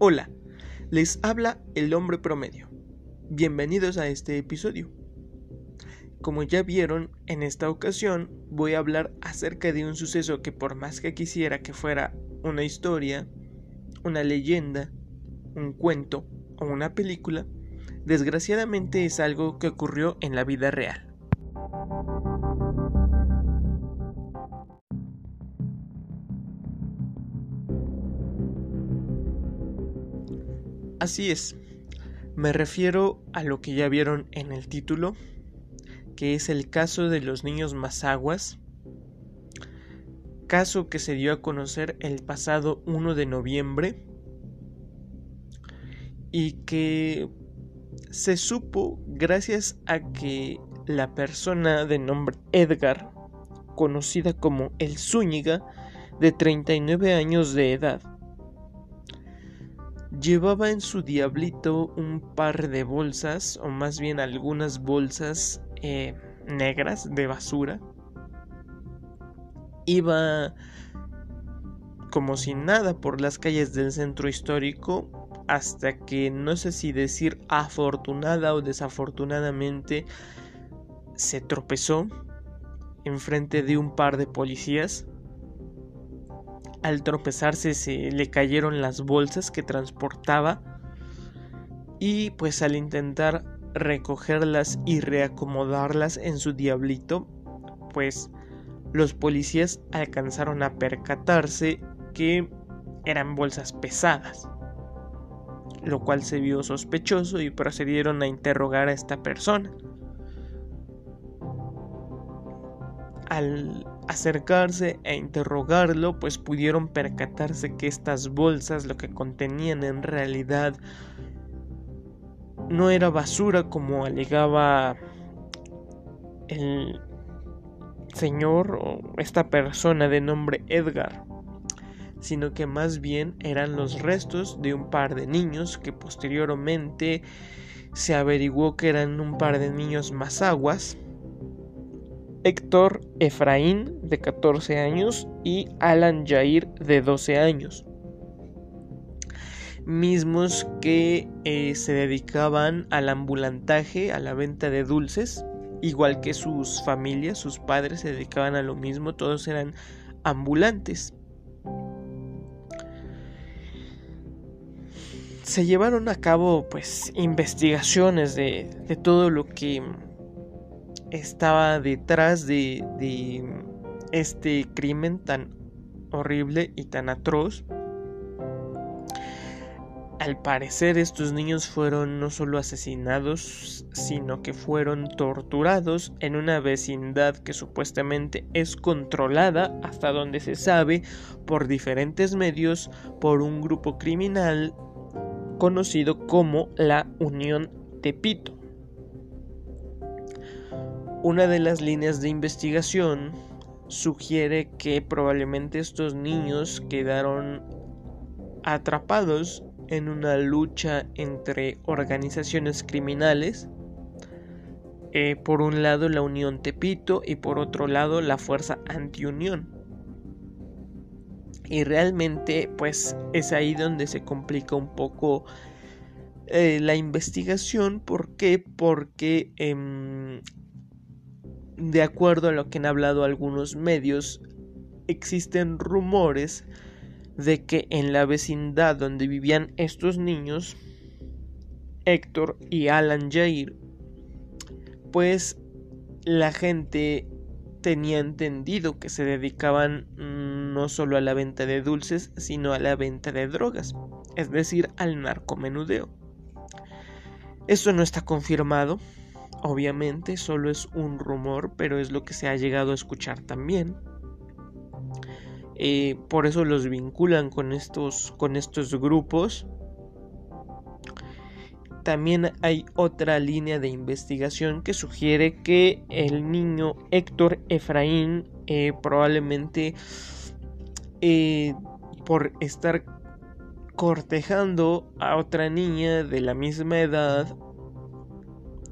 Hola, les habla el hombre promedio. Bienvenidos a este episodio. Como ya vieron, en esta ocasión voy a hablar acerca de un suceso que por más que quisiera que fuera una historia, una leyenda, un cuento o una película, desgraciadamente es algo que ocurrió en la vida real. Así es, me refiero a lo que ya vieron en el título, que es el caso de los niños Mazaguas, caso que se dio a conocer el pasado 1 de noviembre y que se supo gracias a que la persona de nombre Edgar, conocida como el Zúñiga, de 39 años de edad, Llevaba en su diablito un par de bolsas, o más bien algunas bolsas eh, negras de basura. Iba como si nada por las calles del centro histórico hasta que no sé si decir afortunada o desafortunadamente se tropezó enfrente de un par de policías al tropezarse se le cayeron las bolsas que transportaba y pues al intentar recogerlas y reacomodarlas en su diablito, pues los policías alcanzaron a percatarse que eran bolsas pesadas, lo cual se vio sospechoso y procedieron a interrogar a esta persona. Al acercarse e interrogarlo, pues pudieron percatarse que estas bolsas lo que contenían en realidad no era basura como alegaba el señor o esta persona de nombre Edgar, sino que más bien eran los restos de un par de niños que posteriormente se averiguó que eran un par de niños más aguas Héctor Efraín de 14 años y Alan Jair de 12 años mismos que eh, se dedicaban al ambulantaje, a la venta de dulces, igual que sus familias, sus padres se dedicaban a lo mismo, todos eran ambulantes. Se llevaron a cabo pues investigaciones de, de todo lo que estaba detrás de, este crimen tan horrible y tan atroz. Al parecer estos niños fueron no solo asesinados, sino que fueron torturados en una vecindad que supuestamente es controlada, hasta donde se sabe, por diferentes medios, por un grupo criminal conocido como la Unión Tepito. Una de las líneas de investigación sugiere que probablemente estos niños quedaron atrapados en una lucha entre organizaciones criminales, eh, por un lado la Unión Tepito y por otro lado la Fuerza Antiunión. Y realmente pues es ahí donde se complica un poco eh, la investigación. ¿Por qué? Porque em, de acuerdo a lo que han hablado algunos medios, existen rumores de que en la vecindad donde vivían estos niños, Héctor y Alan Jair, pues la gente tenía entendido que se dedicaban no solo a la venta de dulces, sino a la venta de drogas, es decir, al narcomenudeo. Esto no está confirmado, Obviamente solo es un rumor, pero es lo que se ha llegado a escuchar también. Eh, por eso los vinculan con estos, con estos grupos. También hay otra línea de investigación que sugiere que el niño Héctor Efraín eh, probablemente eh, por estar cortejando a otra niña de la misma edad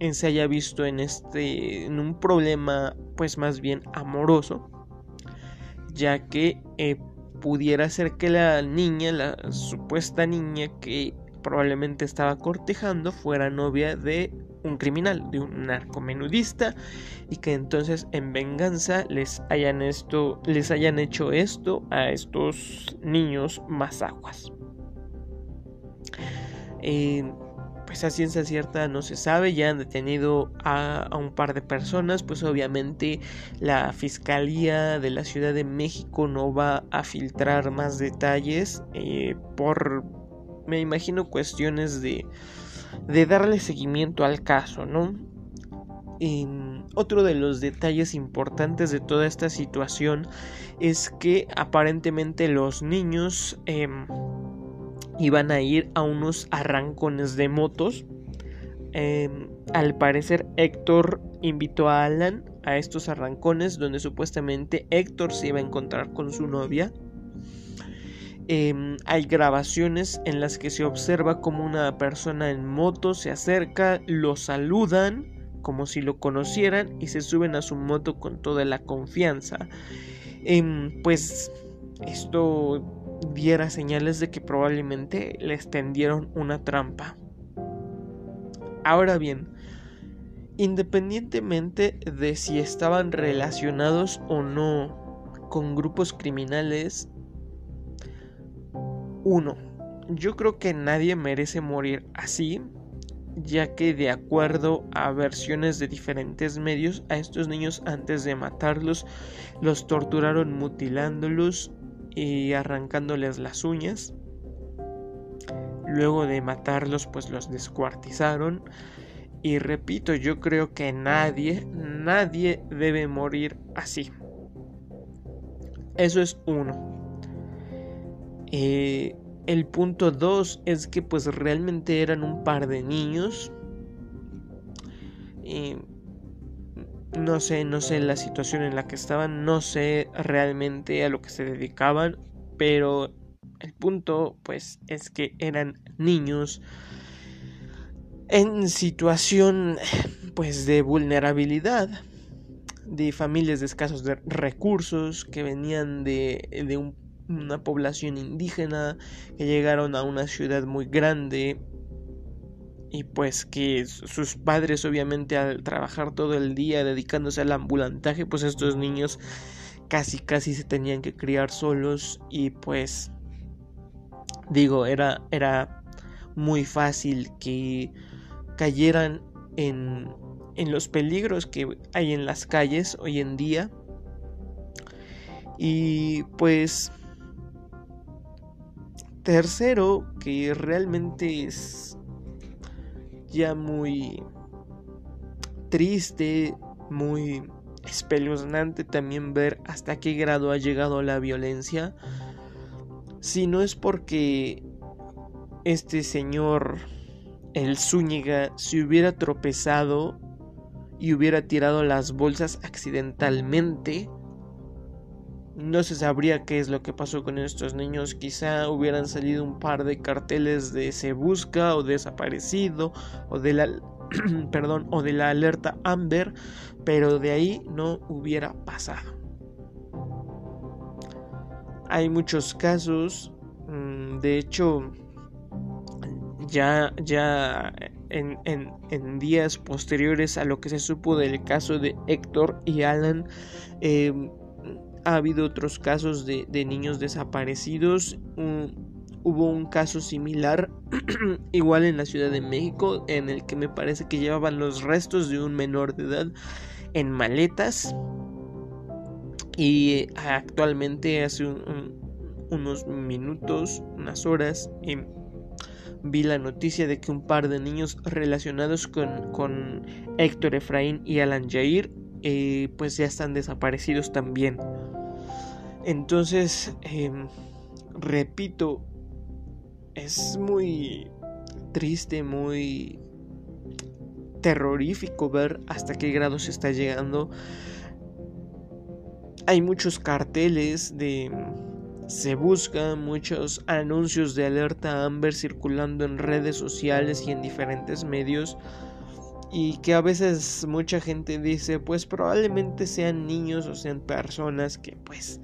se haya visto en este en un problema pues más bien amoroso ya que eh, pudiera ser que la niña, la supuesta niña que probablemente estaba cortejando, fuera novia de un criminal, de un narcomenudista, y que entonces en venganza les hayan, esto, les hayan hecho esto a estos niños más aguas. Eh, pues a ciencia cierta no se sabe, ya han detenido a, un par de personas, pues obviamente la Fiscalía de la Ciudad de México no va a filtrar más detalles eh, por, me imagino, cuestiones de, de darle seguimiento al caso, ¿no? otro de los detalles importantes de toda esta situación es que aparentemente los niños em, iban a ir a unos arrancones de motos. Em, al parecer Héctor invitó a Alan a estos arrancones donde supuestamente Héctor se iba a encontrar con su novia. Em, hay grabaciones en las que se observa como una persona en moto se acerca, lo saludan como si lo conocieran y se suben a su moto con toda la confianza. Em, pues esto diera señales de que probablemente les tendieron una trampa. Ahora bien, independientemente de si estaban relacionados o no con grupos criminales, uno, yo creo que nadie merece morir así, ya que de acuerdo a versiones de diferentes medios, a estos niños antes de matarlos los torturaron mutilándolos y arrancándoles las uñas. Luego de matarlos, pues los descuartizaron. Y repito, yo creo que nadie, nadie debe morir así. Eso es uno. Eh, el punto dos es que pues realmente eran un par de niños. Y no sé, no sé la situación en la que estaban, no sé realmente a lo que se dedicaban, pero el punto pues es que eran niños en situación pues de vulnerabilidad de familias de escasos recursos que venían de, de una población indígena que llegaron a una ciudad muy grande y pues que sus padres obviamente al trabajar todo el día dedicándose al ambulantaje pues estos niños casi casi se tenían que criar solos y pues digo era era muy fácil que cayeran en en los peligros que hay en las calles hoy en día. Y pues tercero que realmente es ya muy triste, muy espeluznante también ver hasta qué grado ha llegado la violencia. Si no es porque este señor, el Zúñiga, se hubiera tropezado y hubiera tirado las bolsas accidentalmente, no se sabría qué es lo que pasó con estos niños. Quizá hubieran salido un par de carteles de se busca o desaparecido o de la perdón, o de la alerta Amber, pero de ahí no hubiera pasado. Hay muchos casos, mm, de hecho, ya, ya en, en, días posteriores a lo que se supo del caso de Héctor y Alan, eh, ha habido otros casos de, niños desaparecidos. hubo un caso similar, igual en la Ciudad de México, en el que me parece que llevaban los restos de un menor de edad en maletas. Y actualmente hace unos minutos, unas horas, em, vi la noticia de que un par de niños relacionados con, con Héctor Efraín y Alan Jair eh, pues ya están desaparecidos también. Entonces, em, repito, es muy triste, muy terrorífico ver hasta qué grado se está llegando. Hay muchos carteles de... Se buscan muchos anuncios de alerta Amber circulando en redes sociales y en diferentes medios y que a veces mucha gente dice pues probablemente sean niños o sean personas que pues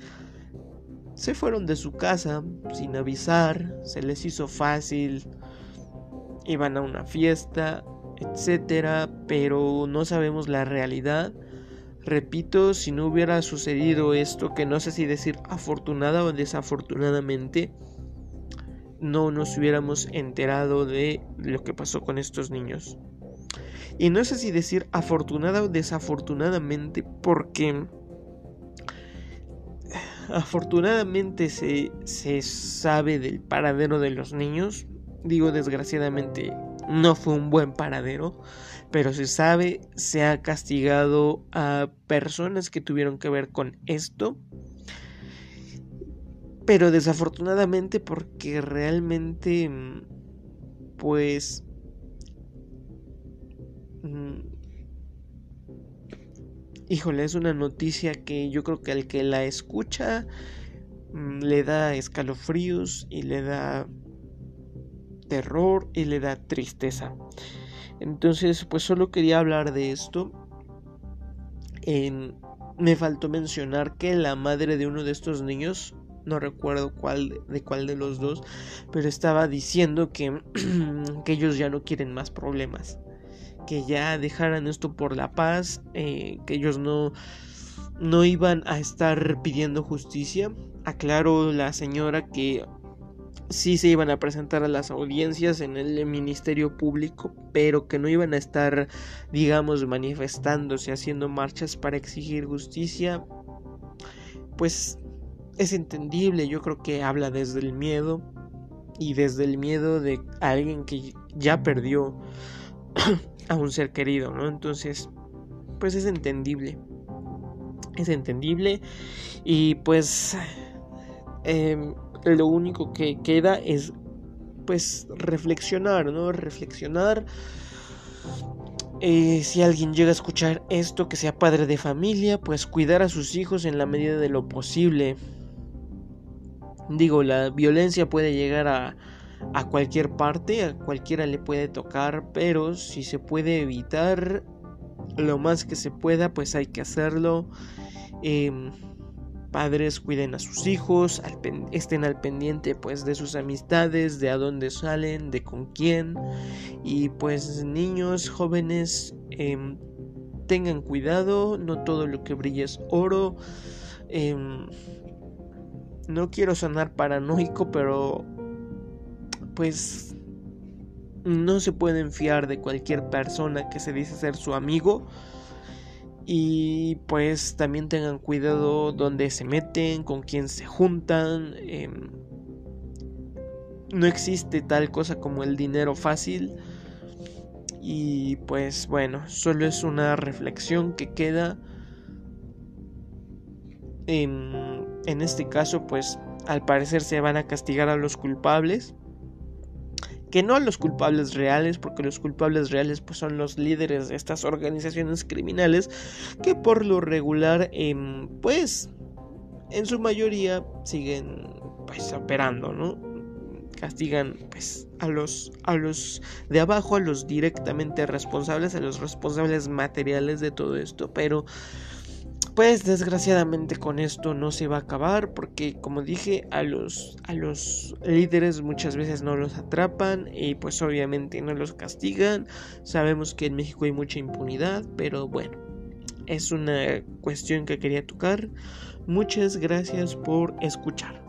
se fueron de su casa sin avisar, se les hizo fácil, iban a una fiesta, etcétera, pero no sabemos la realidad. Repito, si no hubiera sucedido esto, que no sé si decir afortunada o desafortunadamente, no nos hubiéramos enterado de lo que pasó con estos niños. Y no sé si decir afortunada o desafortunadamente porque afortunadamente se, se sabe del paradero de los niños. Digo desgraciadamente no fue un buen paradero, pero se sabe, se ha castigado a personas que tuvieron que ver con esto. Pero desafortunadamente porque realmente pues mm, híjole, es una noticia que yo creo que al que la escucha mm, le da escalofríos y le da terror y le da tristeza. Entonces, pues solo quería hablar de esto. me faltó mencionar que la madre de uno de estos niños, no recuerdo cuál de cuál de los dos, pero estaba diciendo que ellos ya no quieren más problemas, que ya dejaran esto por la paz, eh, que ellos no no iban a estar pidiendo justicia. Aclaro la señora que sí se iban a presentar a las audiencias en el Ministerio Público, pero que no iban a estar, digamos, manifestándose, haciendo marchas para exigir justicia, pues es entendible, yo creo que habla desde el miedo y desde el miedo de alguien que ya perdió a un ser querido, ¿no? Entonces, pues es entendible. Es entendible y pues eh, lo único que queda es pues reflexionar, ¿no? Reflexionar. Eh, si alguien llega a escuchar esto, que sea padre de familia, pues cuidar a sus hijos en la medida de lo posible. Digo, la violencia puede llegar a, a cualquier parte, a cualquiera le puede tocar, pero si se puede evitar lo más que se pueda, pues hay que hacerlo. Eh, padres cuiden a sus hijos, estén al pendiente pues de sus amistades, de a dónde salen, de con quién y pues niños, jóvenes em, tengan cuidado, no todo lo que brilla es oro. Em, no quiero sonar paranoico, pero pues no se pueden fiar de cualquier persona que se dice ser su amigo y pues también tengan cuidado dónde se meten, con quién se juntan. Em, no existe tal cosa como el dinero fácil. Y pues bueno, solo es una reflexión que queda. En, en este caso, pues al parecer se van a castigar a los culpables que no a los culpables reales, porque los culpables reales pues son los líderes de estas organizaciones criminales que por lo regular em, pues en su mayoría siguen pues operando, ¿no? Castigan pues a los a los de abajo, a los directamente responsables, a los responsables materiales de todo esto, pero pues desgraciadamente con esto no se va a acabar porque como dije a los a los líderes muchas veces no los atrapan y pues obviamente no los castigan. Sabemos que en México hay mucha impunidad, pero bueno, es una cuestión que quería tocar. Muchas gracias por escuchar.